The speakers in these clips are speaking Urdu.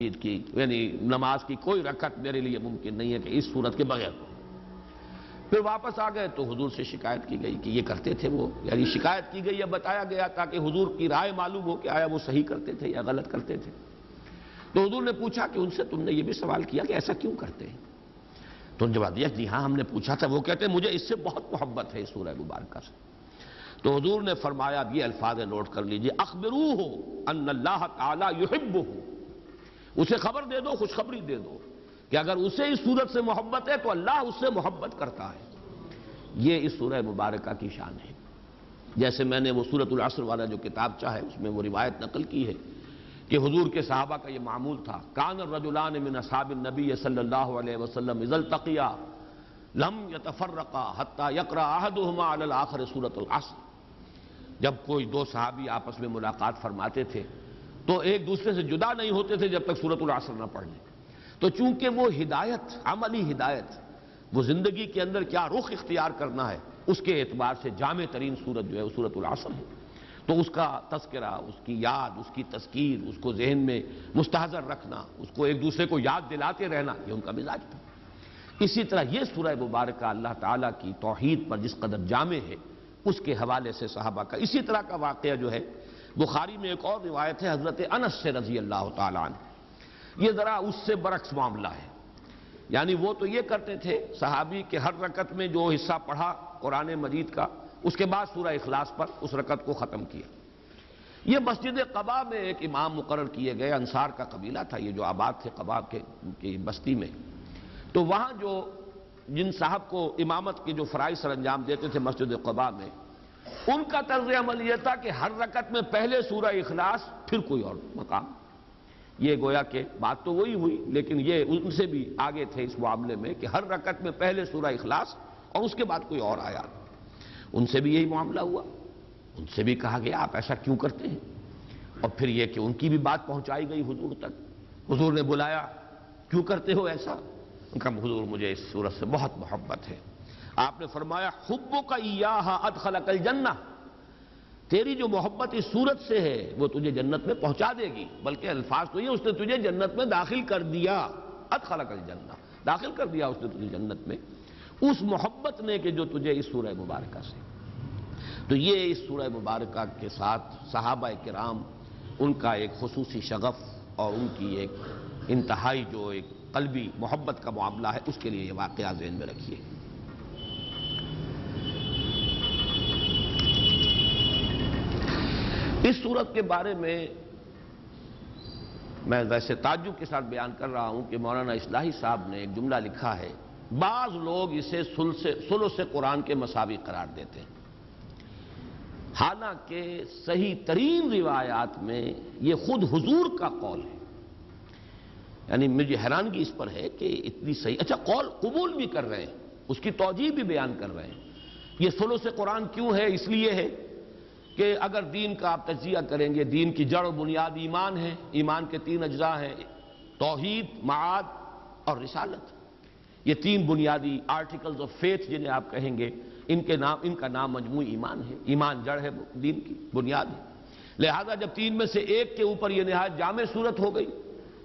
عید کی یعنی نماز کی کوئی رکعت میرے لیے ممکن نہیں ہے کہ اس صورت کے بغیر پھر واپس آ گئے تو حضور سے شکایت کی گئی کہ یہ کرتے تھے وہ۔ یعنی شکایت کی گئی یا بتایا گیا تاکہ حضور کی رائے معلوم ہو کہ آیا وہ صحیح کرتے تھے یا غلط کرتے تھے۔ تو حضور نے پوچھا کہ ان سے تم نے یہ بھی سوال کیا کہ ایسا کیوں کرتے ہیں؟ تو ان جواب دیا جی ہاں ہم نے پوچھا تھا، وہ کہتے ہیں، مجھے اس سے بہت محبت ہے اس سورہ مبارکہ سے۔ تو حضور نے فرمایا یہ الفاظ نوٹ کر لیجیے اخبرو ہو ان اللہ تعالیٰ یحب اسے خبر دے دو، خوشخبری دے دو کہ اگر اسے اس صورت سے محبت ہے تو اللہ اس سے محبت کرتا ہے۔ یہ اس سورہ مبارکہ کی شان ہے۔ جیسے میں نے وہ سورت العصر والا جو کتاب چاہے، اس میں وہ روایت نقل کی ہے کہ حضور کے صحابہ کا یہ معمول تھا۔ کان الرجلان من اصحاب النبی صلی اللہ علیہ وسلم اذا التقیا لم يتفرقا حتی يقرا احدهما على الاخر سورة العصر۔ جب کوئی دو صحابی آپس میں ملاقات فرماتے تھے تو ایک دوسرے سے جدا نہیں ہوتے تھے جب تک صورت العصر نہ پڑھ لیں۔ تو چونکہ وہ ہدایت، عملی ہدایت، وہ زندگی کے اندر کیا رخ اختیار کرنا ہے، اس کے اعتبار سے جامع ترین صورت جو ہے صورت العصر ہے۔ تو اس کا تذکرہ، اس کی یاد، اس کی تذکیر، اس کو ذہن میں مستحضر رکھنا، اس کو ایک دوسرے کو یاد دلاتے رہنا، یہ ان کا مزاج تھا۔ اسی طرح یہ سورہ مبارکہ اللہ تعالیٰ کی توحید پر جس قدر جامع ہے، اس کے حوالے سے صحابہ کا اسی طرح کا واقعہ جو ہے بخاری میں ایک اور روایت ہے، حضرت انس سے رضی اللہ تعالیٰ عنہ۔ یہ ذرا اس سے برعکس معاملہ ہے۔ یعنی وہ تو یہ کرتے تھے، صحابی کے ہر رکعت میں جو حصہ پڑھا قرآن مجید کا، اس کے بعد سورہ اخلاص پر اس رکعت کو ختم کیا۔ یہ مسجد قبا میں ایک امام مقرر کیے گئے، انصار کا قبیلہ تھا، یہ جو آباد تھے قبا کے بستی میں۔ تو وہاں جو جن صاحب کو امامت کے جو فرائض سر انجام دیتے تھے مسجد قبا میں ان کا طرز عمل یہ تھا کہ ہر رکعت میں پہلے سورہ اخلاص، پھر کوئی اور مقام۔ یہ گویا کہ بات تو وہی ہوئی، لیکن یہ ان سے بھی آگے تھے اس معاملے میں کہ ہر رکعت میں پہلے سورہ اخلاص اور اس کے بعد کوئی اور آیا۔ ان سے بھی یہی معاملہ ہوا۔ ان سے بھی کہا گیا، آپ ایسا کیوں کرتے ہیں؟ اور پھر یہ کہ ان کی بھی بات پہنچائی گئی حضور تک۔ حضور نے بلایا، کیوں کرتے ہو ایسا؟ ان کا حضور مجھے اس صورت سے بہت محبت ہے۔ آپ نے فرمایا حبو کا ایاہا ادخل اکل جنہ تیری جو محبت اس صورت سے ہے، وہ تجھے جنت میں پہنچا دے گی. بلکہ الفاظ تو یہ اس نے تجھے جنت میں داخل کر دیا. ادخل اکل جنہ داخل کر دیا اس نے تجھے جنت میں. اس محبت نے کہ جو تجھے اس سورہ مبارکہ سے. تو یہ اس سورہ مبارکہ کے ساتھ صحابہ کرام، ان کا ایک خصوصی شغف اور ان کی ایک انتہائی جو ایک قلبی محبت کا معاملہ ہے، اس کے لیے یہ واقعہ ذہن میں رکھیے. اس صورت کے بارے میں میں ویسے تعجب کے ساتھ بیان کر رہا ہوں کہ مولانا اصلاحی صاحب نے ایک جملہ لکھا ہے، بعض لوگ اسے سلو سے قرآن کے مساوی قرار دیتے ہیں۔ حالانکہ صحیح ترین روایات میں یہ خود حضور کا قول ہے۔ یعنی مجھے حیرانگی اس پر ہے کہ اتنی صحیح اچھا قول قبول بھی کر رہے ہیں، اس کی توجہ بھی بیان کر رہے ہیں۔ یہ سلو سے قرآن کیوں ہے؟ اس لیے ہے۔ کہ اگر دین کا آپ تجزیہ کریں گے، دین کی جڑ و بنیاد ایمان ہے، ایمان کے تین اجزاء ہیں، توحید، معاد اور رسالت۔ یہ تین بنیادی آرٹیکلز آف فیتھ جنہیں آپ کہیں گے، ان کے نام، ان کا نام مجموعی ایمان ہے۔ ایمان جڑ ہے، دین کی بنیاد ہے۔ لہذا جب تین میں سے ایک کے اوپر یہ نہایت جامع صورت ہو گئی،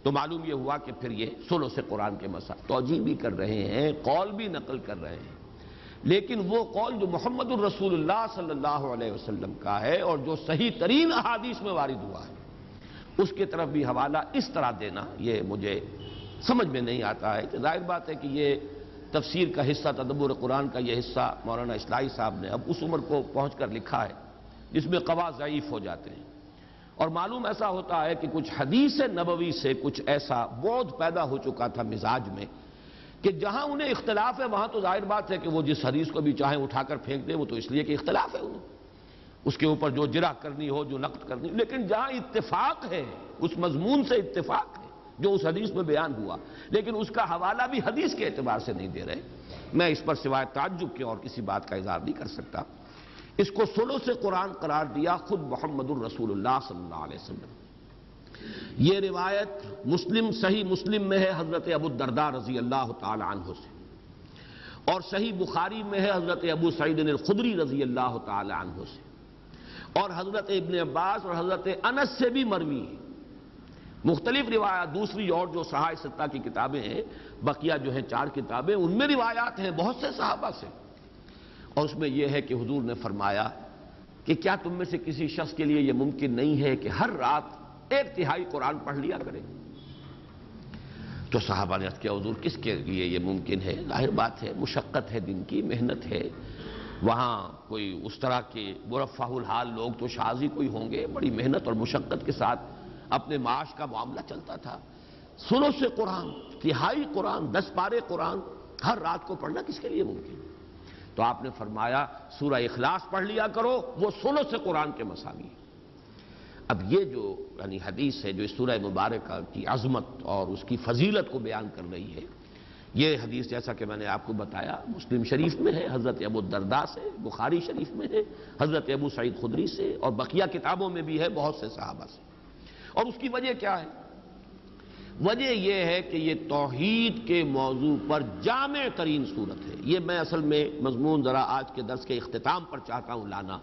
تو معلوم یہ ہوا کہ پھر یہ سلو سے قرآن کے مسائل توجہ بھی کر رہے ہیں، قول بھی نقل کر رہے ہیں۔ لیکن وہ قول جو محمد الرسول اللہ صلی اللہ علیہ وسلم کا ہے اور جو صحیح ترین احادیث میں وارد ہوا ہے، اس کی طرف بھی حوالہ اس طرح دینا، یہ مجھے سمجھ میں نہیں آتا ہے کہ ظاہر بات ہے کہ یہ تفسیر کا حصہ، تدبر قرآن کا یہ حصہ مولانا اسلائی صاحب نے اب اس عمر کو پہنچ کر لکھا ہے، جس میں قوا ضعیف ہو جاتے ہیں۔ اور معلوم ایسا ہوتا ہے کہ کچھ حدیث نبوی سے کچھ ایسا بودھ پیدا ہو چکا تھا مزاج میں کہ جہاں انہیں اختلاف ہے، وہاں تو ظاہر بات ہے کہ وہ جس حدیث کو بھی چاہیں اٹھا کر پھینک دیں، وہ تو اس لیے کہ اختلاف ہے انہیں اس کے اوپر جو جرا کرنی ہو، جو نقد کرنی ہو، لیکن جہاں اتفاق ہے، اس مضمون سے اتفاق ہے، جو اس حدیث میں بیان ہوا۔ لیکن اس کا حوالہ بھی حدیث کے اعتبار سے نہیں دے رہے۔ میں اس پر سوائے تعجب کے اور کسی بات کا اظہار نہیں کر سکتا۔ اس کو سلو سے قرآن قرار دیا خود محمد الرسول اللہ صلی اللہ علیہ وسلم۔ یہ روایت مسلم، صحیح مسلم میں ہے، حضرت ابو الدرداء رضی اللہ تعالی عنہ سے۔ اور صحیح بخاری میں ہے، حضرت ابو سعید الخدری رضی اللہ تعالی عنہ سے۔ اور حضرت ابن عباس اور حضرت انس سے بھی مروی ہے۔ مختلف روایات، دوسری اور جو صحائے ستہ کی کتابیں ہیں، بقیہ جو ہیں چار کتابیں، ان میں روایات ہیں بہت سے صحابہ سے۔ اور اس میں یہ ہے کہ حضور نے فرمایا کہ کیا تم میں سے کسی شخص کے لیے یہ ممکن نہیں ہے کہ ہر رات ایک تہائی قرآن پڑھ لیا کرے۔ تو صحابہ نے کیا، حضور، کس کے لیے یہ ممکن ہے؟ ظاہر بات ہے، مشقت ہے، دن کی محنت ہے۔ وہاں کوئی اس طرح کے مرفع الحال لوگ تو شازی کوئی ہوں گے؟ بڑی محنت اور مشقت کے ساتھ اپنے معاش کا معاملہ چلتا تھا۔ سنو سے قرآن، تہائی قرآن، دس پارے قرآن، ہر رات کو پڑھنا کس کے لیے ممکن؟ تو آپ نے فرمایا، سورہ اخلاص پڑھ لیا کرو، وہ سنو سے قرآن کے مساوی اب یہ جو یعنی حدیث ہے جو اس سورہ مبارکہ کی عظمت اور اس کی فضیلت کو بیان کر رہی ہے، یہ حدیث جیسا کہ میں نے آپ کو بتایا، مسلم شریف میں ہے، حضرت ابو الدرداء سے، بخاری شریف میں ہے، حضرت ابو سعید خدری سے اور بقیہ کتابوں میں بھی ہے بہت سے صحابہ سے۔ اور اس کی وجہ کیا ہے؟ وجہ یہ ہے کہ یہ توحید کے موضوع پر جامع ترین صورت ہے۔ یہ میں اصل میں مضمون ذرا آج کے درس کے اختتام پر چاہتا ہوں لانا۔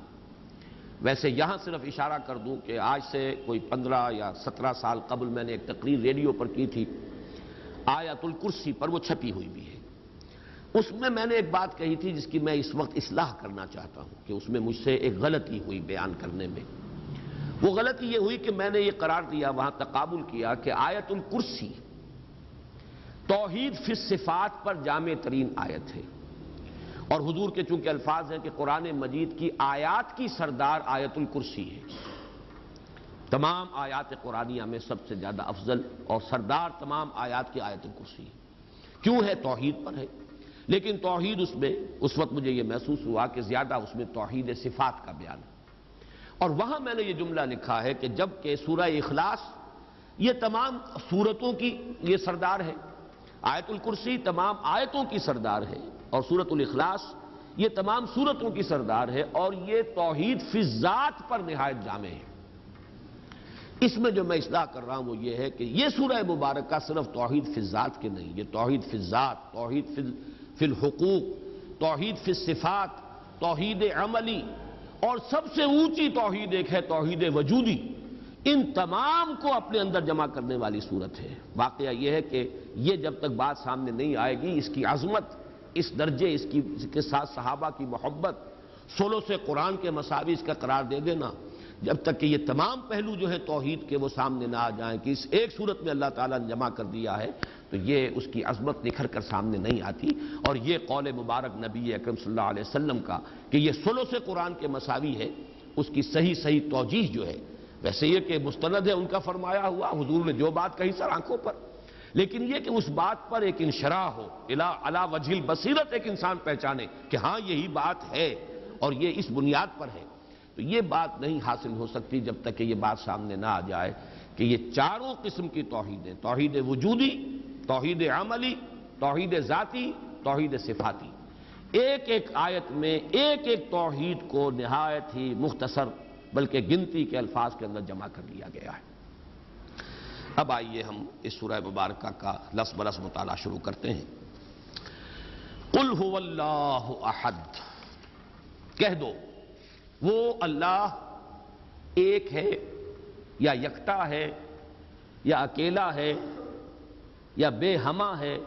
ویسے یہاں صرف اشارہ کر دوں کہ آج سے کوئی پندرہ یا سترہ سال قبل میں نے ایک تقریر ریڈیو پر کی تھی، آیت الکرسی پر وہ چھپی ہوئی بھی ہے۔ اس میں میں نے ایک بات کہی تھی جس کی میں اس وقت اصلاح کرنا چاہتا ہوں کہ اس میں مجھ سے ایک غلطی ہوئی بیان کرنے میں۔ وہ غلطی یہ ہوئی کہ میں نے یہ قرار دیا، وہاں تقابل کیا کہ آیت الکرسی توحید فی صفات پر جامع ترین آیت ہے۔ اور حضور کے چونکہ الفاظ ہیں کہ قرآن مجید کی آیات کی سردار آیت الکرسی ہے۔ تمام آیات قرآنیہ میں سب سے زیادہ افضل اور سردار تمام آیات کی آیت الکرسی ہے۔ کیوں ہے؟ توحید پر ہے۔ لیکن توحید اس میں، اس وقت مجھے یہ محسوس ہوا کہ زیادہ اس میں توحید صفات کا بیان ہے۔ اور وہاں میں نے یہ جملہ لکھا ہے کہ جبکہ سورہ اخلاص، یہ تمام صورتوں کی یہ سردار ہے۔ آیت الکرسی تمام آیتوں کی سردار ہے۔ اور سورت الاخلاص، یہ تمام صورتوں کی سردار ہے اور یہ توحید فی ذات پر نہایت جامع ہے۔ اس میں جو میں اصلاح کر رہا ہوں وہ یہ ہے کہ یہ سورہ مبارکہ صرف توحید فی ذات کے نہیں، یہ توحید فی ذات، توحید فی الحقوق، توحید فی صفات توحید عملی، اور سب سے اونچی توحید ایک ہے، توحید وجودی۔ ان تمام کو اپنے اندر جمع کرنے والی صورت ہے۔ واقعہ یہ ہے کہ یہ جب تک بات سامنے نہیں آئے گی، اس کی عظمت اس درجے اس کی اس کے ساتھ صحابہ کی محبت سولو سے قرآن کے مساوی اس کا قرار دے دینا۔ جب تک کہ یہ تمام پہلو جو ہے توحید کے وہ سامنے نہ آ جائیں کہ اس ایک صورت میں اللہ تعالیٰ نے جمع کر دیا ہے، تو یہ اس کی عظمت نکھر کر سامنے نہیں آتی۔ اور یہ قول مبارک نبی اکرم صلی اللہ علیہ وسلم کا کہ یہ سلو سے قرآن کے مساوی ہے، اس کی صحیح صحیح توجیح جو ہے۔ ویسے یہ کہ مستند ہے ان کا فرمایا ہوا، حضور نے جو بات کہی سر آنکھوں پر۔ لیکن یہ کہ اس بات پر ایک انشراح ہو علا وجہ بصیرت ایک انسان پہچانے کہ ہاں یہی بات ہے اور یہ اس بنیاد پر ہے۔ تو یہ بات نہیں حاصل ہو سکتی جب تک کہ یہ بات سامنے نہ آ جائے کہ یہ چاروں قسم کی توحیدیں توحید وجودی، توحید عملی، توحید ذاتی، توحید صفاتی۔ ایک ایک آیت میں ایک ایک توحید کو نہایت ہی مختصر بلکہ گنتی کے الفاظ کے اندر جمع کر لیا گیا ہے۔ اب آئیے ہم اس سورہ مبارکہ کا لس برس مطالعہ شروع کرتے ہیں۔ قل هو اللہ احد کہہ دو، وہ اللہ ایک ہے یا یکتا ہے یا اکیلا ہے یا بے ہما ہے،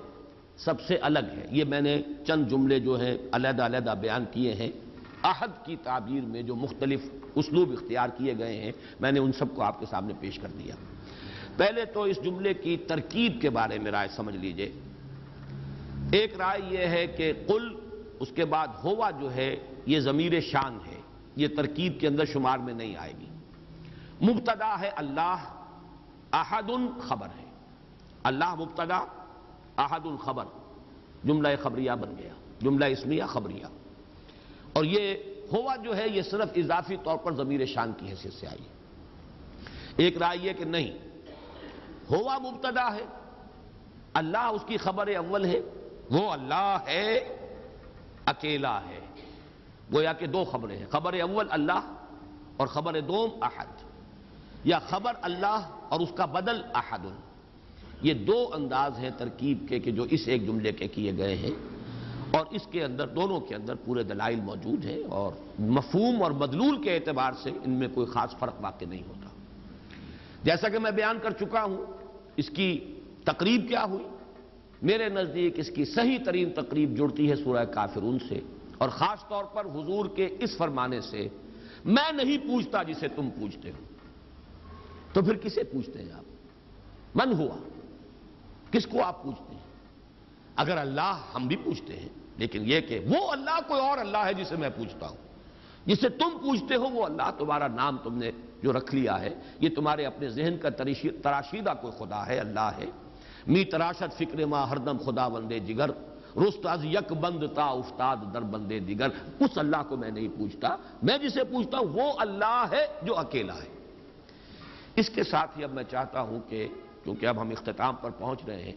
سب سے الگ ہے۔ یہ میں نے چند جملے جو ہیں علیحدہ علیحدہ بیان کیے ہیں۔ عہد کی تعبیر میں جو مختلف اسلوب اختیار کیے گئے ہیں، میں نے ان سب کو آپ کے سامنے پیش کر دیا۔ پہلے تو اس جملے کی ترکیب کے بارے میں رائے سمجھ لیجیے۔ ایک رائے یہ ہے کہ قل، اس کے بعد ہوا جو ہے، یہ ضمیر شان ہے، یہ ترکیب کے اندر شمار میں نہیں آئے گی۔ مبتدا ہے اللہ، احد خبر ہے۔ اللہ مبتدا، احد الخبر۔ جملہ خبریہ بن گیا، جملہ اسمیہ خبریہ۔ اور یہ ہوا جو ہے، یہ صرف اضافی طور پر ضمیر شان کی حیثیت سے آئی۔ ایک رائے یہ کہ نہیں ہوا مبتدا ہے۔ اللہ اس کی خبر اول ہے۔ وہ اللہ ہے، اکیلا ہے۔ گویا کہ دو خبریں ہیں۔ خبر اول اللہ اور خبر دوم احد۔ یا خبر اللہ اور اس کا بدل احد۔ یہ دو انداز ہیں ترکیب کے کہ جو اس ایک جملے کے کیے گئے ہیں۔ اور اس کے اندر، دونوں کے اندر پورے دلائل موجود ہیں اور مفہوم اور مدلول کے اعتبار سے ان میں کوئی خاص فرق واقع نہیں ہوتا۔ جیسا کہ میں بیان کر چکا ہوں اس کی تقریب کیا ہوئی؟ میرے نزدیک اس کی صحیح ترین تقریب جڑتی ہے سورہ کافرون سے، اور خاص طور پر حضور کے اس فرمانے سے، میں نہیں پوچھتا جسے تم پوچھتے ہو۔ تو پھر کسے پوچھتے ہیں آپ؟ من ہوا؟ کس کو آپ پوچھتے ہیں؟ اگر اللہ ہم بھی پوچھتے ہیں، لیکن یہ کہ وہ اللہ کوئی اور اللہ ہے جسے میں پوچھتا ہوں۔ جسے تم پوچھتے ہو، وہ اللہ، تمہارا نام تم نے جو رکھ لیا ہے، یہ تمہارے اپنے ذہن کا تراشیدہ کوئی خدا ہے، اللہ ہے۔ می تراشت فکر ما ہردم خدا بندے جگر۔ رست از یک بند تا افتاد در بندے دیگر۔ اس اللہ کو میں نہیں پوچھتا۔ میں جسے پوچھتا ہوں، وہ اللہ ہے جو اکیلا ہے۔ اس کے ساتھ ہی اب میں چاہتا ہوں کہ کیونکہ اب ہم اختتام پر پہنچ رہے ہیں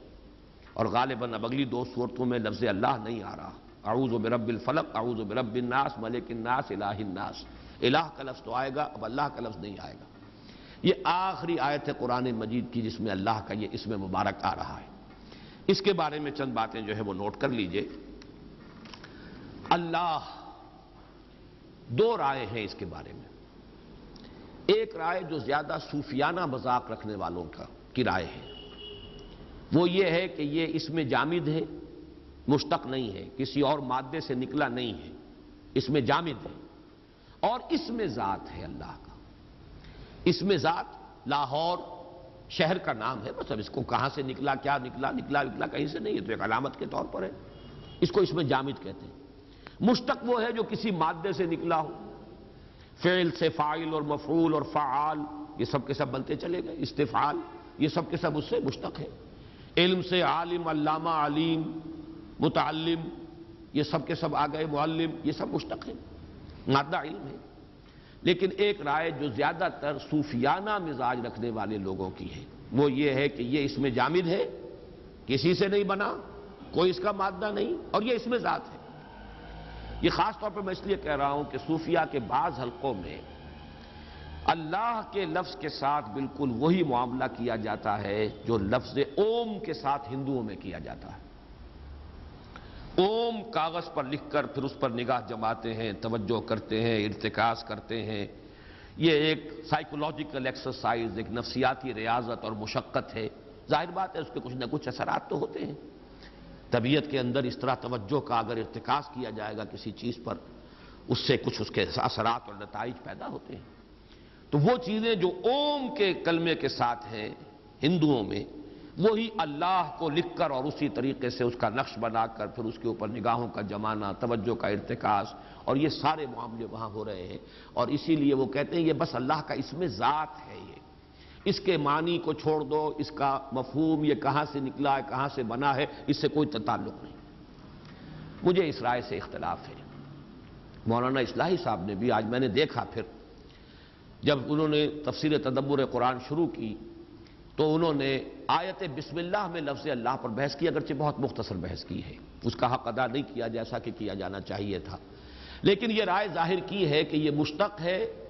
اور غالباً اب اگلی دو صورتوں میں لفظ اللہ نہیں آ رہا۔ اعوذ برب الفلق، اعوذ برب الناس، ملک الناس، الہ الناس۔ الہ کا لفظ تو آئے گا، اب اللہ کا لفظ نہیں آئے گا۔ یہ آخری آیت ہے قرآن مجید کی، جس میں اللہ کا یہ اسم مبارک آ رہا ہے۔ اس کے بارے میں چند باتیں جو ہے وہ نوٹ کر لیجیے۔ اللہ، دو رائے ہیں اس کے بارے میں۔ ایک رائے جو زیادہ صوفیانہ مذاق رکھنے والوں کا کی رائے ہے۔ وہ یہ ہے کہ یہ اس میں جامد ہے، مشتق نہیں ہے، کسی اور مادے سے نکلا نہیں ہے، اس میں جامد ہے۔ اور اس میں ذات ہے اللہ کا۔ اس میں ذات لاہور شہر کا نام ہے بس اب اس کو کہاں سے نکلا، کیا نکلا نکلا نکلا، کہیں سے نہیں ہے تو ایک علامت کے طور پر ہے۔ اس کو اس میں جامد کہتے ہیں۔ مشتق وہ ہے جو کسی مادے سے نکلا ہو۔ فعل سے فائل اور مفعول اور فعال، یہ سب کے سب بنتے چلے گئے۔ استفعال، یہ سب کے سب اس سے مشتق ہے۔ علم سے عالم، علامہ، علیم، متعلم، یہ سب کے سب آ گئے، معلم، یہ سب مشتق ہے مادہ علم ہے۔ لیکن ایک رائے جو زیادہ تر صوفیانہ مزاج رکھنے والے لوگوں کی ہے، وہ یہ ہے کہ یہ اس میں جامد ہے، کسی سے نہیں بنا، کوئی اس کا مادہ نہیں، اور یہ اس میں ذات ہے۔ یہ خاص طور پر میں اس لیے کہہ رہا ہوں کہ صوفیہ کے بعض حلقوں میں اللہ کے لفظ کے ساتھ بالکل وہی معاملہ کیا جاتا ہے جو لفظ اوم کے ساتھ ہندوؤں میں کیا جاتا ہے۔ اوم کاغذ پر لکھ کر پھر اس پر نگاہ جماتے ہیں، توجہ کرتے ہیں، ارتکاز کرتے ہیں۔ یہ ایک سائیکولوجیکل ایکسرسائز ایک نفسیاتی ریاضت اور مشقت ہے۔ ظاہر بات ہے، اس کے کچھ نہ کچھ اثرات تو ہوتے ہیں۔ طبیعت کے اندر اس طرح توجہ کا اگر ارتکاز کیا جائے گا کسی چیز پر، اس سے کچھ اس کے اثرات اور نتائج پیدا ہوتے ہیں۔ تو وہ چیزیں جو اوم کے کلمے کے ساتھ ہیں، ہندوؤں میں وہی اللہ کو لکھ کر اور اسی طریقے سے اس کا نقش بنا کر پھر اس کے اوپر نگاہوں کا جمانا توجہ کا ارتکاز اور یہ سارے معاملے وہاں ہو رہے ہیں اور اسی لیے وہ کہتے ہیں یہ بس اللہ کا اس میں ذات ہے یہ۔ اس کے معنی کو چھوڑ دو، اس کا مفہوم یہ کہاں سے نکلا ہے، کہاں سے بنا ہے، اس سے کوئی تعلق نہیں۔ مجھے اس رائے سے اختلاف ہے۔ مولانا اصلاحی صاحب نے بھی آج میں نے دیکھا پھر، جب انہوں نے تفسیر تدبر قرآن شروع کی تو انہوں نے آیت بسم اللہ میں لفظ اللہ پر بحث کی، اگرچہ بہت مختصر بحث کی ہے۔ اس کا حق ادا نہیں کیا جیسا کہ کیا جانا چاہیے تھا۔ لیکن یہ رائے ظاہر کی ہے کہ یہ مشتق ہے،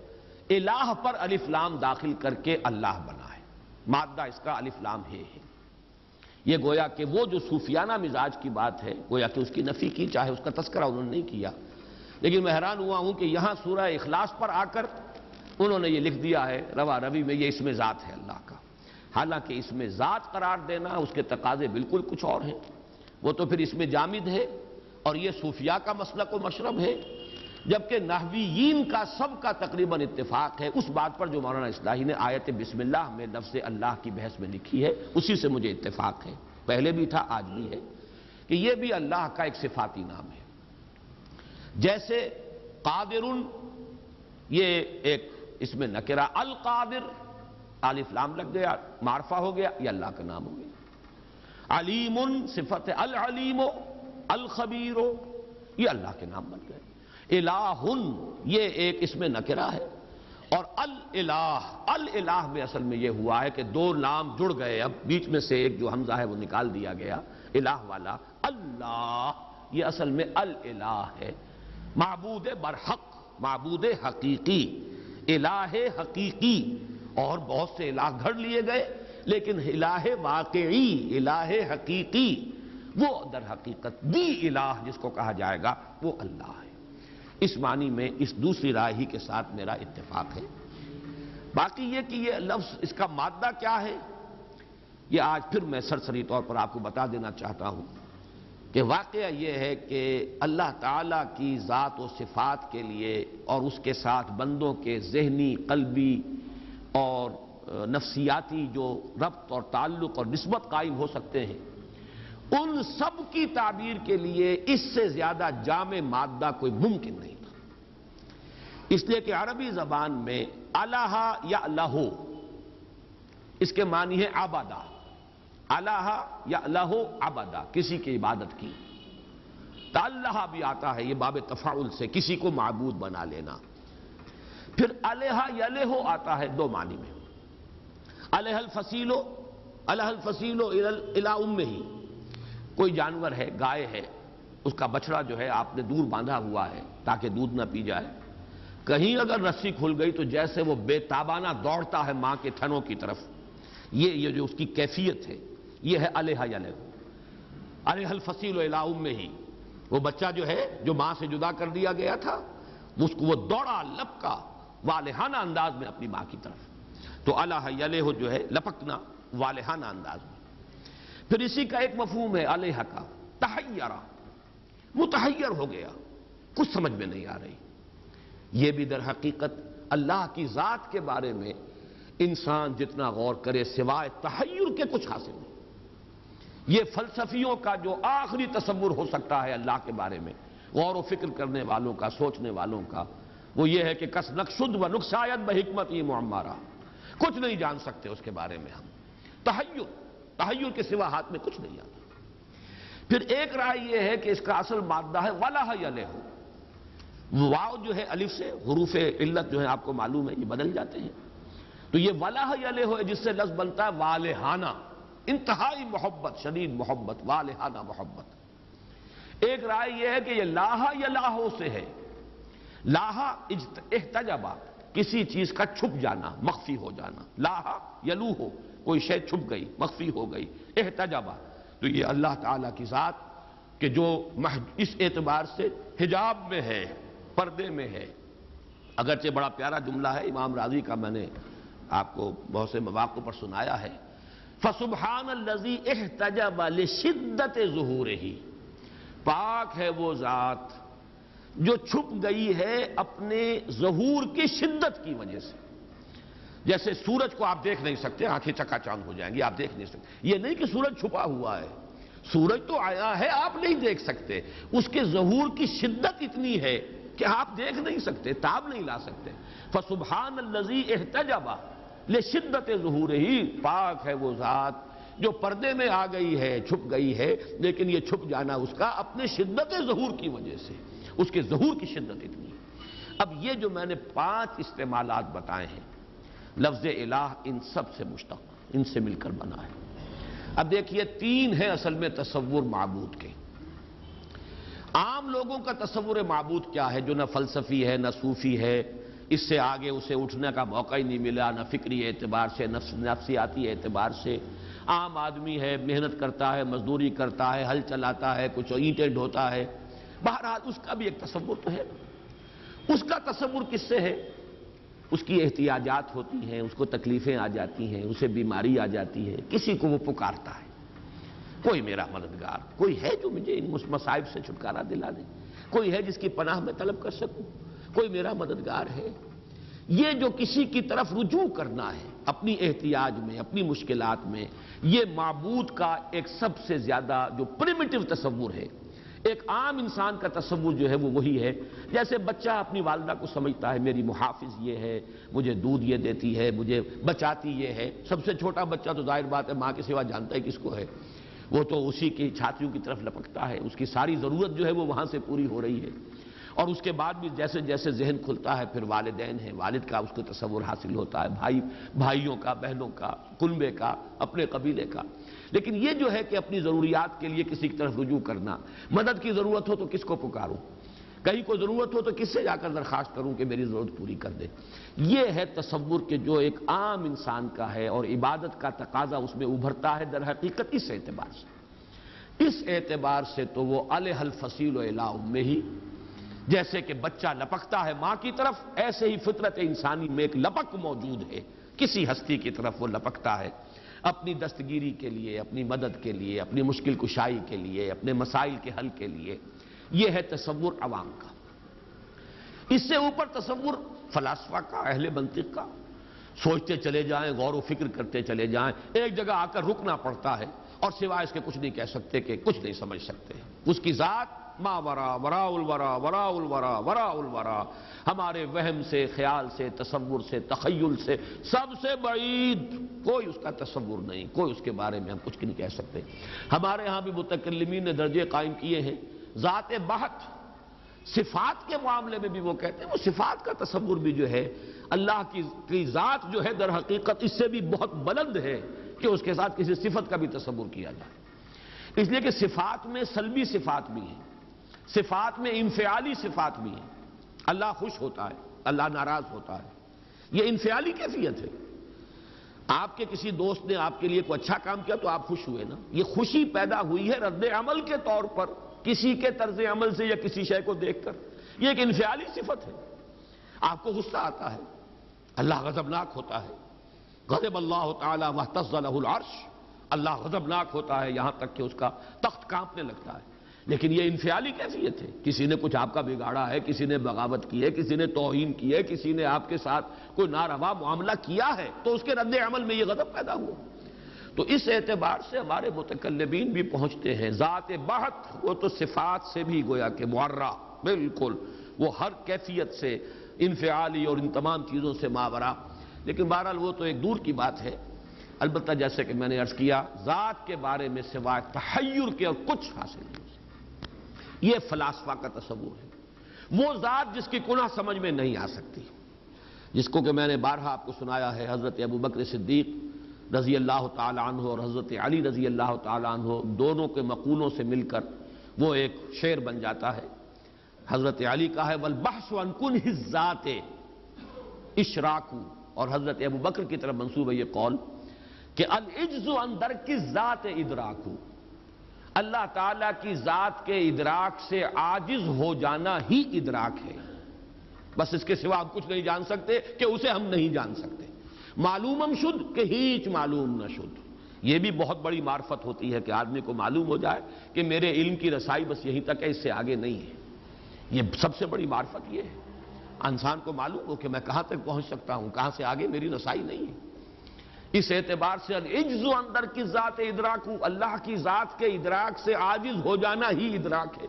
الہ پر الف لام داخل کر کے اللہ بنا ہے۔ مادہ اس کا الف لام ہے یہ گویا کہ وہ جو صوفیانہ مزاج کی بات ہے، گویا کہ اس کی نفی کی، چاہے اس کا تذکرہ انہوں نے نہیں کیا۔ لیکن میں حیران ہوا ہوں کہ یہاں سورہ اخلاص پر آ کر انہوں نے یہ لکھ دیا ہے، روا روی میں یہ اس میں ذات ہے اللہ کا۔ حالانکہ اس میں ذات قرار دینا، اس کے تقاضے بالکل کچھ اور ہیں۔ وہ تو پھر اس میں جامد ہے اور یہ صوفیہ کا مسلک و مشرب ہے۔ جبکہ نحویین کا سب کا تقریباً اتفاق ہے۔ اس بات پر جو مولانا اصلاحی نے آیت بسم اللہ میں لفظ اللہ کی بحث میں لکھی ہے، اسی سے مجھے اتفاق ہے۔ پہلے بھی تھا، آج بھی ہے۔ کہ یہ بھی اللہ کا ایک صفاتی نام ہے۔ جیسے قادر یہ ایک اس میں نکرہ، القادر الف لام لگ گیا، معرفہ ہو گیا، یہ اللہ کا نام ہو گیا۔ علیم صفت العلیم، الخبیر، یہ اللہ کے نام بن گئے۔ الہ، یہ ایک اس میں نکرہ ہے۔ اور الالہ الالہ میں اصل میں یہ ہوا ہے کہ دو نام جڑ گئے۔ اب بیچ میں سے ایک جو حمزہ ہے، وہ نکال دیا گیا۔ الہ والا، اللہ، یہ اصل میں الالہ ہے۔ معبود برحق، معبود حقیقی، الہ حقیقی۔ اور بہت سے الہ گھڑ لیے گئے، لیکن الہ واقعی، الہ حقیقی، وہ در حقیقت دی الہ جس کو کہا جائے گا، وہ اللہ ہے۔ اس معنی میں اس دوسری رائے ہی کے ساتھ میرا اتفاق ہے۔ باقی یہ کہ یہ لفظ، اس کا مادہ کیا ہے؟ یہ آج پھر میں سرسری طور پر آپ کو بتا دینا چاہتا ہوں کہ واقعہ یہ ہے کہ اللہ تعالیٰ کی ذات و صفات کے لیے اور اس کے ساتھ بندوں کے ذہنی، قلبی اور نفسیاتی جو ربط اور تعلق اور نسبت قائم ہو سکتے ہیں۔ ان سب کی تعبیر کے لیے اس سے زیادہ جامع مادہ کوئی ممکن نہیں تھا۔ اس لیے کہ عربی زبان میں اللہ یا اللہ اس کے معنی ہے آبادہ اللہ یا اللہ آبادہ کسی کی عبادت کی۔ اللہ بھی آتا ہے، یہ باب تفاعل سے کسی کو معبود بنا لینا۔ پھر الہ یا لہو آتا ہے دو معنی میں۔ الہ الفصیلو الہ الفصیلو الہ ام ہی کوئی جانور ہے، گائے ہے، اس کا بچڑا جو ہے، آپ نے دور باندھا ہوا ہے تاکہ دودھ نہ پی جائے۔ کہیں اگر رسی کھل گئی تو جیسے وہ بے تابانہ دوڑتا ہے ماں کے تھنوں کی طرف۔ یہ یہ جو اس کی کیفیت ہے، یہ ہے الہ یا لہو الہ الفصیل الہ ام ہی وہ بچہ جو ہے، جو ماں سے جدا کر دیا گیا تھا، اس کو وہ دوڑا، لپکا۔ والہانہ انداز میں اپنی ماں کی طرف۔ تو الہ یلہ جو ہے لپکنا والہانہ انداز میں۔ پھر اسی کا ایک مفہوم ہے علیہ کا، تحیرہ۔ متحیر ہو گیا، کچھ سمجھ میں نہیں آ رہی۔ یہ بھی در حقیقت اللہ کی ذات کے بارے میں انسان جتنا غور کرے سوائے تحیر کے کچھ حاصل نہیں۔ یہ فلسفیوں کا جو آخری تصور ہو سکتا ہے اللہ کے بارے میں، غور و فکر کرنے والوں کا، سوچنے والوں کا وہ یہ ہے کہ کس نقشد و نقصایت بحکمت یہ معمارہ۔ کچھ نہیں جان سکتے اس کے بارے میں ہم۔ تحیر تحیر کے سوا ہاتھ میں کچھ نہیں آتا۔ پھر ایک رائے یہ ہے کہ اس کا اصل مادہ ہے ولا یا لہو واؤ جو ہے الف سے، حروف علت جو ہے آپ کو معلوم ہے، یہ بدل جاتے ہیں۔ تو یہ ولا یا لہو ہے جس سے لفظ بنتا ہے والہانہ انتہائی محبت، شدید محبت والہانہ محبت۔ ایک رائے یہ ہے کہ یہ لاہا یا لاہو سے ہے۔ لاہا احتجبہ کسی چیز کا چھپ جانا، مخفی ہو جانا۔ لاہا یلو ہو کوئی شے چھپ گئی، مخفی ہو گئی۔ احتجابہ تو یہ اللہ تعالیٰ کی ذات کہ جو اس اعتبار سے حجاب میں ہے، پردے میں ہے۔ اگرچہ بڑا پیارا جملہ ہے، امام راضی کا میں نے آپ کو بہت سے مواقع پر سنایا ہے۔ فسبحان الزی احتجاب شدت ظہور ہی پاک ہے وہ ذات جو چھپ گئی ہے اپنے ظہور کی شدت کی وجہ سے۔ جیسے سورج کو آپ دیکھ نہیں سکتے، آنکھیں چکا چاند ہو جائیں گی، آپ دیکھ نہیں سکتے۔ یہ نہیں کہ سورج چھپا ہوا ہے۔ سورج تو آیا ہے، آپ نہیں دیکھ سکتے۔ اس کے ظہور کی شدت اتنی ہے کہ آپ دیکھ نہیں سکتے، تاب نہیں لا سکتے۔ فسبحان الزی احتجبہ لے شدت ظہور ہی، پاک ہے وہ ذات۔ جو پردے میں آ گئی ہے، چھپ گئی ہے، لیکن یہ چھپ جانا اس کا اپنے شدت ظہور کی وجہ سے۔ اس کے ظہور کی شدت اتنی اب یہ جو میں نے پانچ استعمالات بتائے ہیں، لفظ الہ ان سب سے مشتق، ان سے مل کر بنا ہے۔ اب دیکھیے، تین ہیں اصل میں تصور معبود کے۔ عام لوگوں کا تصور معبود کیا ہے؟ جو نہ فلسفی ہے، نہ صوفی ہے، اس سے آگے اسے اٹھنے کا موقع ہی نہیں ملا، نہ فکری اعتبار سے نفسیاتی اعتبار سے۔ عام آدمی ہے، محنت کرتا ہے، مزدوری کرتا ہے، ہل چلاتا ہے، کچھ اینٹیں ڈھوتا ہے۔ بہرحال اس کا بھی ایک تصور تو ہے۔ اس کا تصور کس سے ہے؟ اس کی احتیاجات ہوتی ہیں، اس کو تکلیفیں آ جاتی ہیں، اسے بیماری آ جاتی ہے، کسی کو وہ پکارتا ہے۔ کوئی میرا مددگار، کوئی ہے جو مجھے ان مصائب سے چھٹکارا دلا دے؟ کوئی ہے جس کی پناہ میں طلب کر سکوں؟ کوئی میرا مددگار ہے؟ یہ جو کسی کی طرف رجوع کرنا ہے، اپنی احتیاج میں، اپنی مشکلات میں، یہ معبود کا ایک سب سے زیادہ جو پریمیٹو تصور ہے ایک عام انسان کا تصور جو ہے وہ وہی ہے۔ جیسے بچہ اپنی والدہ کو سمجھتا ہے، میری محافظ یہ ہے، مجھے دودھ یہ دیتی ہے، مجھے بچاتی یہ ہے۔ سب سے چھوٹا بچہ تو ظاہر بات ہے، ماں کے سوا جانتا ہے کس کو ہے۔ وہ تو اسی کی، چھاتیوں کی طرف لپکتا ہے۔ اس کی ساری ضرورت جو ہے وہ وہاں سے پوری ہو رہی ہے۔ اور اس کے بعد بھی جیسے جیسے ذہن کھلتا ہے، پھر والدین ہیں، والد کا اس کو تصور حاصل ہوتا ہے، بھائی، بھائیوں کا، بہنوں کا کنبے کا، اپنے قبیلے کا۔ لیکن یہ جو ہے کہ اپنی ضروریات کے لیے کسی کی طرف رجوع کرنا، مدد کی ضرورت ہو تو کس کو پکاروں؟ کہیں کو ضرورت ہو تو کس سے جا کر درخواست کروں کہ میری ضرورت پوری کر دے؟ یہ ہے تصور کہ جو ایک عام انسان کا ہے اور عبادت کا تقاضا اس میں ابھرتا ہے در حقیقت اس اعتبار سے۔ اس اعتبار سے تو وہ الہ الفصیل و میں ہی جیسے کہ بچہ لپکتا ہے ماں کی طرف، ایسے ہی فطرت انسانی میں ایک لپک موجود ہے۔ کسی ہستی کی طرف وہ لپکتا ہے۔ اپنی دستگیری کے لیے، اپنی مدد کے لیے، اپنی مشکل کشائی کے لیے، اپنے مسائل کے حل کے لیے۔ یہ ہے تصور عوام کا۔ اس سے اوپر تصور فلاسفہ کا، اہل منطق کا۔ سوچتے چلے جائیں، غور و فکر کرتے چلے جائیں۔ ایک جگہ آ کر رکنا پڑتا ہے اور سوائے اس کے کچھ نہیں کہہ سکتے کہ کچھ نہیں سمجھ سکتے۔ اس کی ذات ما ورا ورا الورا ورا الورا ورا الورا۔ ہمارے وہم سے، خیال سے، تصور سے، تخیل سے سب سے بعید کوئی اس کا تصور نہیں، کوئی اس کے بارے میں ہم کچھ نہیں کہہ سکتے۔ ہمارے ہاں بھی متکلمین نے درجے قائم کیے ہیں۔ ذات بہت صفات کے معاملے میں بھی وہ کہتے ہیں، وہ صفات کا تصور بھی جو ہے، اللہ کی ذات جو ہے در حقیقت اس سے بھی بہت بلند ہے کہ اس کے ساتھ کسی صفت کا بھی تصور کیا جائے۔ اس لیے کہ صفات میں سلبی صفات بھی ہیں۔ صفات میں انفعالی صفات بھی ہیں۔ اللہ خوش ہوتا ہے، اللہ ناراض ہوتا ہے۔ یہ انفعالی کیفیت ہے۔ آپ کے کسی دوست نے آپ کے لیے کوئی اچھا کام کیا تو آپ خوش ہوئے نا۔ یہ خوشی پیدا ہوئی ہے رد عمل کے طور پر، کسی کے طرز عمل سے یا کسی شے کو دیکھ کر۔ یہ ایک انفعالی صفت ہے۔ آپ کو غصہ آتا ہے۔ اللہ غضبناک ہوتا ہے۔ غضب اللہ تعالی وحتز له العرش۔ اللہ غضبناک ہوتا ہے، یہاں تک کہ اس کا تخت کانپنے لگتا ہے۔ لیکن یہ انفعالی کیفیت ہے۔ کسی نے کچھ آپ کا بگاڑا ہے، کسی نے بغاوت کی ہے، کسی نے توہین کی ہے، کسی نے آپ کے ساتھ کوئی ناروا معاملہ کیا ہے، تو اس کے رد عمل میں یہ غضب پیدا ہوا۔ تو اس اعتبار سے ہمارے متقلبین بھی پہنچتے ہیں۔ ذات بحت، وہ تو صفات سے بھی گویا کہ معرہ بالکل۔ وہ ہر کیفیت سے انفعالی اور ان تمام چیزوں سے ماورا لیکن بہرحال وہ تو ایک دور کی بات ہے۔ البتہ جیسے کہ میں نے عرض کیا، ذات کے بارے میں سوائے تحیر کے اور کچھ حاصل نہیں۔ یہ فلاسفہ کا تصور ہے۔ وہ ذات جس کی کنہ سمجھ میں نہیں آ سکتی، جس کو کہ میں نے بارہا آپ کو سنایا ہے، حضرت ابو بکر صدیق رضی اللہ تعالیٰ عنہ اور حضرت علی رضی اللہ تعالیٰ عنہ دونوں کے مقولوں سے مل کر وہ ایک شعر بن جاتا ہے۔ حضرت علی کا ہے، والبحث عن کنہ الذات۔ اشراکو۔ اور حضرت ابو بکر کی طرف منصوب ہے یہ قول کہ العجز عن درک الذات ادراکو۔ اللہ تعالیٰ کی ذات کے ادراک سے عاجز ہو جانا ہی ادراک ہے۔ بس اس کے سوا ہم کچھ نہیں جان سکتے کہ اسے ہم نہیں جان سکتے۔ معلومم شد کہ ہیچ معلوم نہ شد یہ بھی بہت بڑی معرفت ہوتی ہے کہ آدمی کو معلوم ہو جائے کہ میرے علم کی رسائی بس یہیں تک ہے، اس سے آگے نہیں ہے۔ یہ سب سے بڑی معرفت یہ ہے۔ انسان کو معلوم ہو کہ میں کہاں تک پہنچ سکتا ہوں، کہاں سے آگے میری رسائی نہیں ہے۔ اس اعتبار سے العجز اندر کی ذات ادراک اللہ کی ذات کے ادراک سے عاجز ہو جانا ہی ادراک ہے۔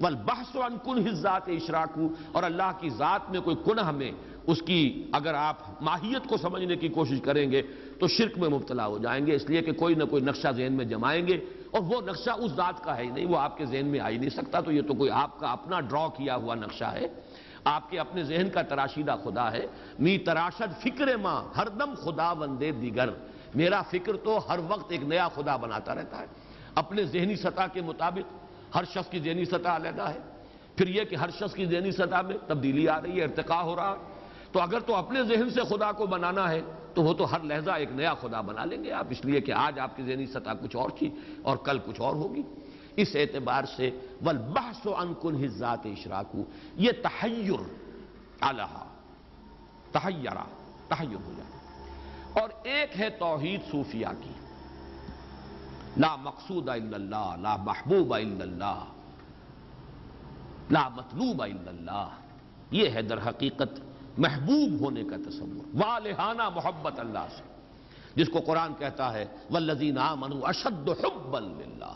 والبحث عن کنہ ذات اشراک ہوں۔ اور اللہ کی ذات میں کوئی کنہ میں اس کی اگر آپ ماہیت کو سمجھنے کی کوشش کریں گے تو شرک میں مبتلا ہو جائیں گے۔ اس لیے کہ کوئی نہ کوئی نقشہ ذہن میں جمائیں گے۔ اور وہ نقشہ اس ذات کا ہے ہی نہیں، وہ آپ کے ذہن میں آ ہی نہیں سکتا۔ تو یہ تو کوئی آپ کا اپنا ڈرا کیا ہوا نقشہ ہے۔ آپ کے اپنے ذہن کا تراشیدہ خدا ہے۔ می تراشد فکر ماں ہر دم خدا بندے دیگر۔ میرا فکر تو ہر وقت ایک نیا خدا بناتا رہتا ہے۔ اپنے ذہنی سطح کے مطابق ہر شخص کی ذہنی سطح علیحدہ ہے۔ پھر یہ کہ ہر شخص کی ذہنی سطح میں تبدیلی آ رہی ہے ارتقا ہو رہا ہے۔ تو اگر تو اپنے ذہن سے خدا کو بنانا ہے، تو وہ تو ہر لہجہ ایک نیا خدا بنا لیں گے۔ آپ اس لیے کہ آج آپ کی ذہنی سطح کچھ اور تھی اور کل کچھ اور ہوگی۔ اس اعتبار سے والبحث عن کنہ ذات اشراکو، یہ تحیر الہا تحیرہ تحیر ہو جائے اور ایک ہے توحید صوفیہ کی۔ لا مقصود الا اللہ، لا محبوب الا اللہ، لا مطلوب الا اللہ۔ یہ ہے در حقیقت محبوب ہونے کا تصور، والہانہ محبت اللہ سے۔ جس کو قرآن کہتا ہے، والذین آمنوا اشد حبا للہ۔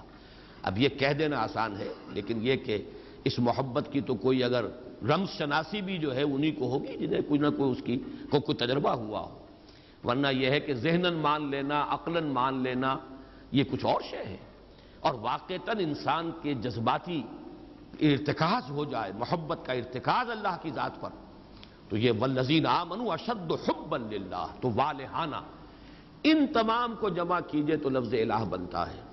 اب یہ کہہ دینا آسان ہے، لیکن یہ کہ اس محبت کی تو کوئی اگر رمز شناسی بھی جو ہے انہی کو ہوگی جنہیں کوئی نہ کوئی اس کی کو کوئی تجربہ ہوا ہو۔ ورنہ یہ ہے کہ ذہنن مان لینا، عقلاً مان لینا، یہ کچھ اور شے ہے۔ اور واقعتاً انسان کے جذباتی ارتکاز ہو جائے، محبت کا ارتکاز اللہ کی ذات پر، تو یہ والذین آمنوا اشد حبا للہ، تو والہانہ۔ ان تمام کو جمع کیجیے تو لفظ الہ بنتا ہے۔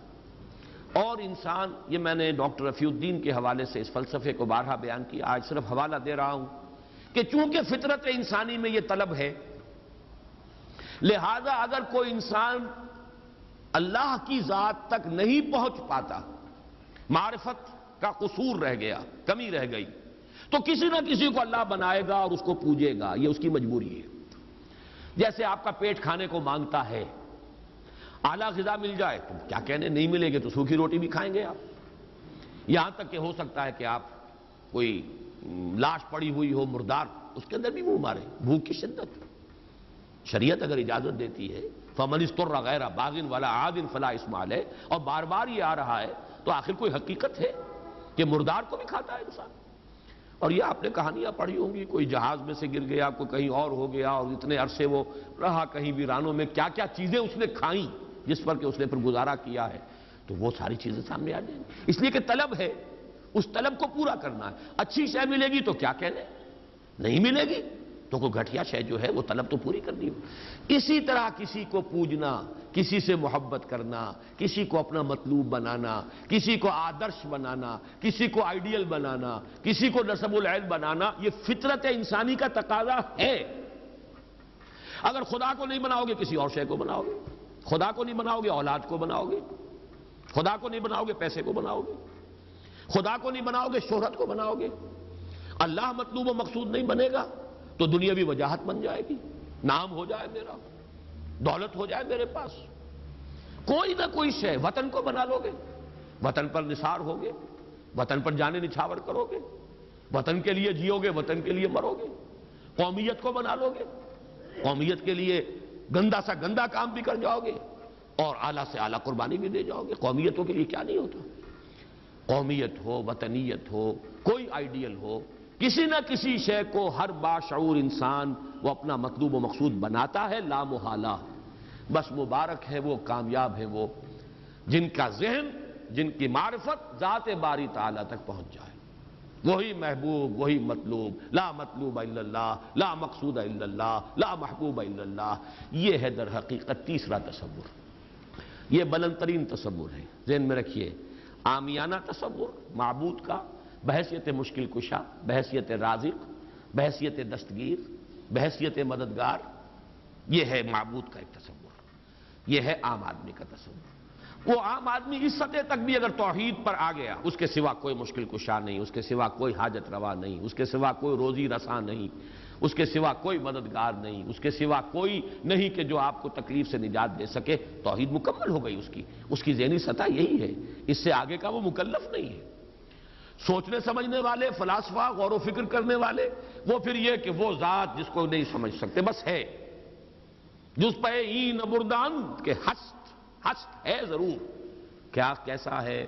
اور انسان، یہ میں نے ڈاکٹر رفیع الدین کے حوالے سے اس فلسفے کو بارہا بیان کیا، آج صرف حوالہ دے رہا ہوں کہ چونکہ فطرت انسانی میں یہ طلب ہے، لہذا اگر کوئی انسان اللہ کی ذات تک نہیں پہنچ پاتا، معرفت کا قصور رہ گیا، کمی رہ گئی، تو کسی نہ کسی کو اللہ بنائے گا اور اس کو پوجے گا، یہ اس کی مجبوری ہے۔ جیسے آپ کا پیٹ کھانے کو مانگتا ہے اعلیٰ غذا مل جائے۔ تو کیا کہنے؟ نہیں ملے گے تو سوکھی روٹی بھی کھائیں گے آپ۔ یہاں تک کہ ہو سکتا ہے کہ آپ کوئی لاش پڑی ہوئی ہو، مردار، اس کے اندر بھی منہ مارے۔ بھوک کی شدت۔ شریعت اگر اجازت دیتی ہے، فمن استر غیر باغن والا عادن فلا اسمال ہے اور بار بار یہ آ رہا ہے، تو آخر کوئی حقیقت ہے کہ مردار کو بھی کھاتا ہے انسان؟ اور یہ آپ نے کہانیاں پڑھی ہوں گی، کوئی جہاز میں سے گر گیا، کوئی کہیں اور ہو گیا، اور اتنے عرصے وہ رہا کہیں ویرانوں میں کیا کیا چیزیں اس نے کھائیں؟ جس پر کہ اس نے پھر گزارا کیا ہے، تو وہ ساری چیزیں سامنے آ جائیں۔ گی اس لیے کہ طلب ہے، اس طلب کو پورا کرنا ہے۔ اچھی شے ملے گی تو کیا کہنے؟ نہیں ملے گی تو کوئی گھٹیا شے جو ہے، وہ طلب تو پوری کرنی ہو۔ اسی طرح کسی کو پوجنا، کسی سے محبت کرنا، کسی کو اپنا مطلوب بنانا، کسی کو آدرش بنانا، کسی کو آئیڈیل بنانا، کسی کو نصب العین بنانا، یہ فطرت انسانی کا تقاضا ہے۔ اگر خدا کو نہیں بناؤ گے، کسی اور شے کو بناؤ گے۔ خدا کو نہیں بناؤ گے، اولاد کو بناؤ گے۔ خدا کو نہیں بناؤ گے، پیسے کو بناؤ گے۔ خدا کو نہیں بناؤ گے، شہرت کو بناؤ گے۔ اللہ مطلوب و مقصود نہیں بنے گا تو دنیا بھی وجاہت بن جائے گی۔ نام ہو جائے میرا، دولت ہو جائے میرے پاس۔ کوئی نہ کوئی شے وطن کو بنا لو گے۔ وطن پر نثار ہوگے وطن پر جانے نچھاور کرو گے۔ وطن کے لیے جیو گے، وطن کے لیے مرو گے۔ قومیت کو بنا لو گے۔ قومیت کے لیے گندا سا گندا کام بھی کر جاؤ گے اور اعلیٰ سے اعلیٰ قربانی بھی دے جاؤ گے قومیتوں کے لیے کیا نہیں ہوتا قومیت ہو، وطنیت ہو، کوئی آئیڈیل ہو، کسی نہ کسی شے کو ہر باشعور انسان وہ اپنا مطلوب و مقصود بناتا ہے، لا محالہ۔ بس مبارک ہے وہ، کامیاب ہے وہ۔ جن کا ذہن، جن کی معرفت ذات باری تعالیٰ تک پہنچ جائے۔ وہی محبوب، وہی مطلوب. لا مطلوب الا اللہ، لا مقصود الا اللہ، لا محبوب الا اللہ. یہ ہے در حقیقت تیسرا تصور. یہ بلند ترین تصور ہے. ذہن میں رکھیے. آمیانہ تصور، معبود کا، بحثیت مشکل کشا، بحثیت رازق، بحثیت دستگیر، بحثیت مددگار. یہ ہے معبود کا ایک تصور. یہ ہے عام آدمی کا تصور. وہ عام آدمی اس سطح تک بھی اگر توحید پر آ گیا، اس کے سوا کوئی مشکل کشا نہیں، اس کے سوا کوئی حاجت روا نہیں، اس کے سوا کوئی روزی رساں نہیں، اس کے سوا کوئی مددگار نہیں، اس کے سوا کوئی نہیں کہ جو آپ کو تکلیف سے نجات دے سکے، توحید مکمل ہو گئی اس کی۔ اس کی ذہنی سطح یہی ہے۔ اس سے آگے کا وہ مکلف نہیں ہے۔ سوچنے سمجھنے والے، فلاسفہ، غور و فکر کرنے والے، وہ پھر یہ کہ وہ ذات جس کو نہیں سمجھ سکتے، بس ہے۔ جس پہ این بردان کے ہست ہست ہے ضرور۔ کیا کیسا ہے؟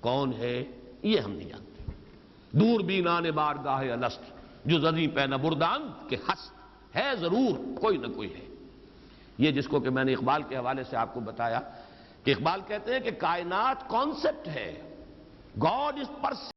کون ہے؟ یہ ہم نہیں جانتے۔ دور بینان بارگاہ بار گاہ الست جو زدی پہ بردان کے ہست ہے ضرور، کوئی نہ کوئی ہے۔ یہ جس کو کہ میں نے اقبال کے حوالے سے آپ کو بتایا کہ اقبال کہتے ہیں کہ کائنات کانسیپٹ ہے۔ گاڈ اس پرسن